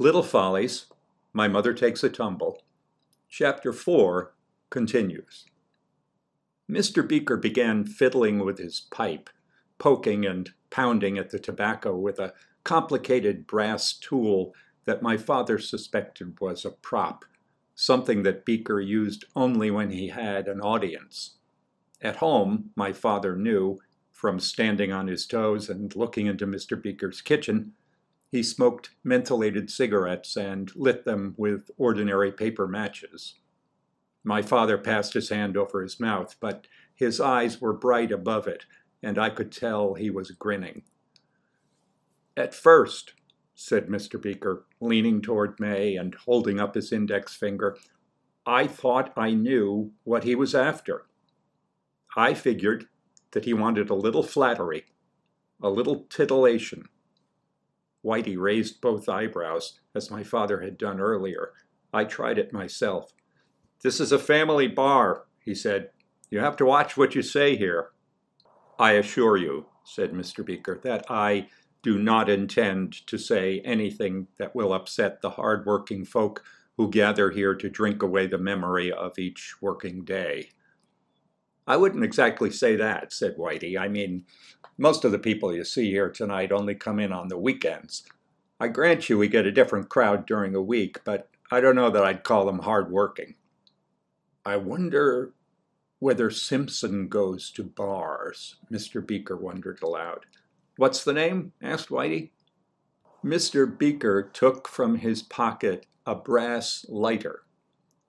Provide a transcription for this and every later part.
Little Follies, My Mother Takes a Tumble. Chapter 4 continues. Mr. Beaker began fiddling with his pipe, poking and pounding at the tobacco with a complicated brass tool that my father suspected was a prop, something that Beaker used only when he had an audience. At home, my father knew, from standing on his toes and looking into Mr. Beaker's kitchen, he smoked mentholated cigarettes and lit them with ordinary paper matches. My father passed his hand over his mouth, but his eyes were bright above it, and I could tell he was grinning. At first, said Mr. Beaker, leaning toward May and holding up his index finger, I thought I knew what he was after. I figured that he wanted a little flattery, a little titillation. Whitey raised both eyebrows, as my father had done earlier. I tried it myself. This is a family bar, he said. You have to watch what you say here. I assure you, said Mr. Beaker, that I do not intend to say anything that will upset the hard-working folk who gather here to drink away the memory of each working day. I wouldn't exactly say that, said Whitey. I mean, most of the people you see here tonight only come in on the weekends. I grant you we get a different crowd during the week, but I don't know that I'd call them hard-working. I wonder whether Simpson goes to bars, Mr. Beaker wondered aloud. What's the name? asked Whitey. Mr. Beaker took from his pocket a brass lighter,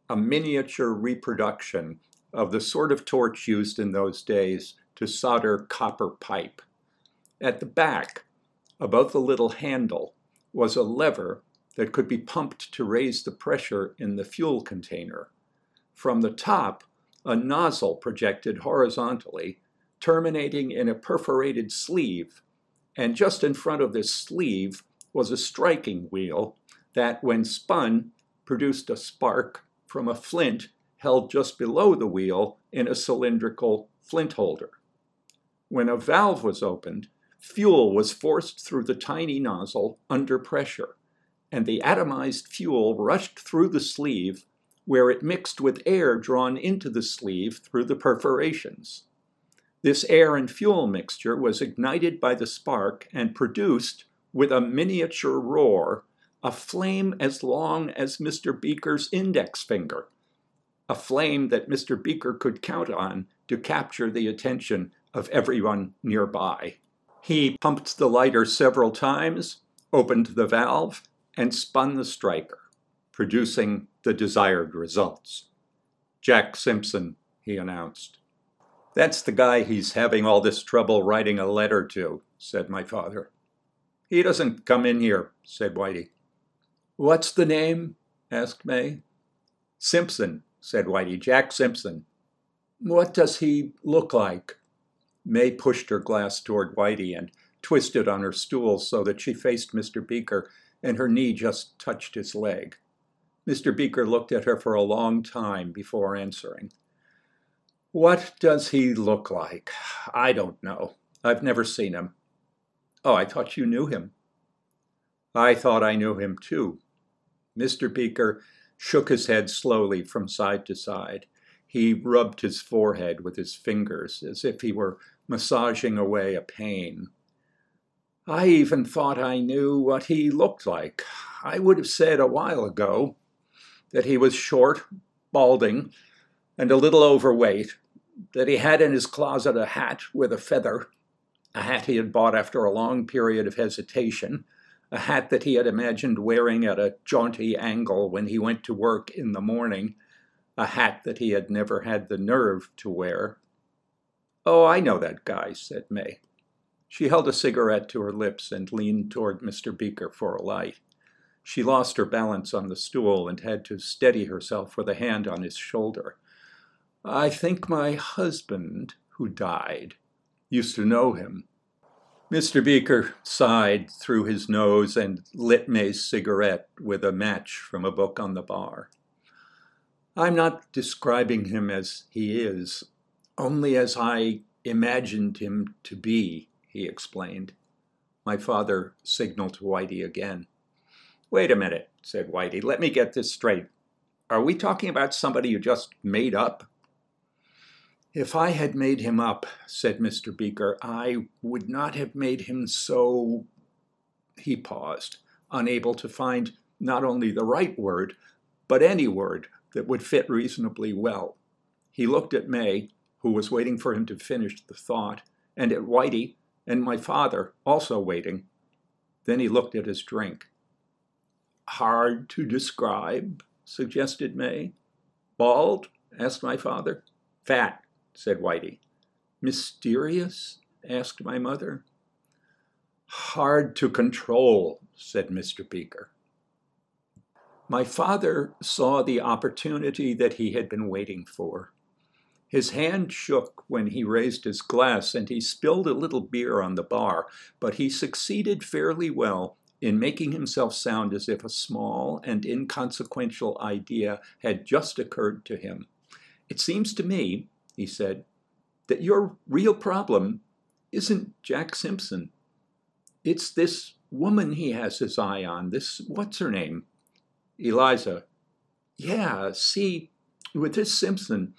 a miniature reproduction of the sort of torch used in those days to solder copper pipe. At the back, above the little handle, was a lever that could be pumped to raise the pressure in the fuel container. From the top, a nozzle projected horizontally, terminating in a perforated sleeve, and just in front of this sleeve was a striking wheel that, when spun, produced a spark from a flint held just below the wheel in a cylindrical flint holder. When a valve was opened, fuel was forced through the tiny nozzle under pressure, and the atomized fuel rushed through the sleeve where it mixed with air drawn into the sleeve through the perforations. This air and fuel mixture was ignited by the spark and produced, with a miniature roar, a flame as long as Mr. Beaker's index finger, a flame that Mr. Beaker could count on to capture the attention of everyone nearby. He pumped the lighter several times, opened the valve, and spun the striker, producing the desired results. Jack Simpson, he announced. That's the guy he's having all this trouble writing a letter to, said my father. He doesn't come in here, said Whitey. What's the name? asked May. Simpson, said Whitey. Jack Simpson. What does he look like? May pushed her glass toward Whitey and twisted on her stool so that she faced Mr. Beaker and her knee just touched his leg. Mr. Beaker looked at her for a long time before answering. What does he look like? I don't know. I've never seen him. Oh, I thought you knew him. I thought I knew him too. Mr. Beaker shook his head slowly from side to side. He rubbed his forehead with his fingers as if he were massaging away a pain. I even thought I knew what he looked like. I would have said a while ago that he was short, balding, and a little overweight, that he had in his closet a hat with a feather, a hat he had bought after a long period of hesitation, a hat that he had imagined wearing at a jaunty angle when he went to work in the morning, a hat that he had never had the nerve to wear. Oh, I know that guy, said May. She held a cigarette to her lips and leaned toward Mr. Beaker for a light. She lost her balance on the stool and had to steady herself with a hand on his shoulder. I think my husband, who died, used to know him. Mr. Beaker sighed through his nose and lit May's cigarette with a match from a book on the bar. I'm not describing him as he is, only as I imagined him to be, he explained. My father signaled to Whitey again. Wait a minute, said Whitey. Let me get this straight. Are we talking about somebody you just made up? If I had made him up, said Mr. Beaker, I would not have made him so. He paused, unable to find not only the right word, but any word that would fit reasonably well. He looked at May, who was waiting for him to finish the thought, and at Whitey and my father, also waiting. Then he looked at his drink. Hard to describe, suggested May. Bald? asked my father. Fat, said Whitey. Mysterious? asked my mother. Hard to control, said Mr. Beaker. My father saw the opportunity that he had been waiting for. His hand shook when he raised his glass and he spilled a little beer on the bar, but he succeeded fairly well in making himself sound as if a small and inconsequential idea had just occurred to him. It seems to me, he said, that your real problem isn't Jack Simpson. It's this woman he has his eye on, this, what's her name? Eliza. Yeah, see, with this Simpson,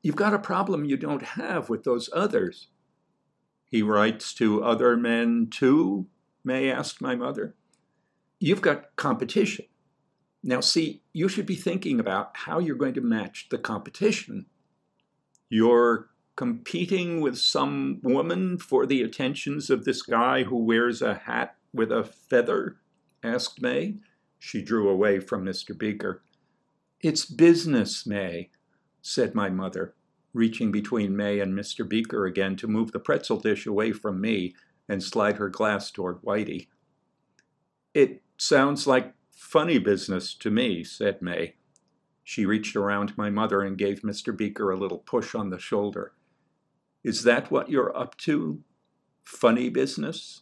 you've got a problem you don't have with those others. He writes to other men too? May asked my mother. You've got competition. Now, see, you should be thinking about how you're going to match the competition. You're competing with some woman for the attentions of this guy who wears a hat with a feather? asked May. She drew away from Mr. Beaker. It's business, May, said my mother, reaching between May and Mr. Beaker again to move the pretzel dish away from me and slide her glass toward Whitey. It sounds like funny business to me, said May. She reached around my mother and gave Mr. Beaker a little push on the shoulder. Is that what you're up to? Funny business?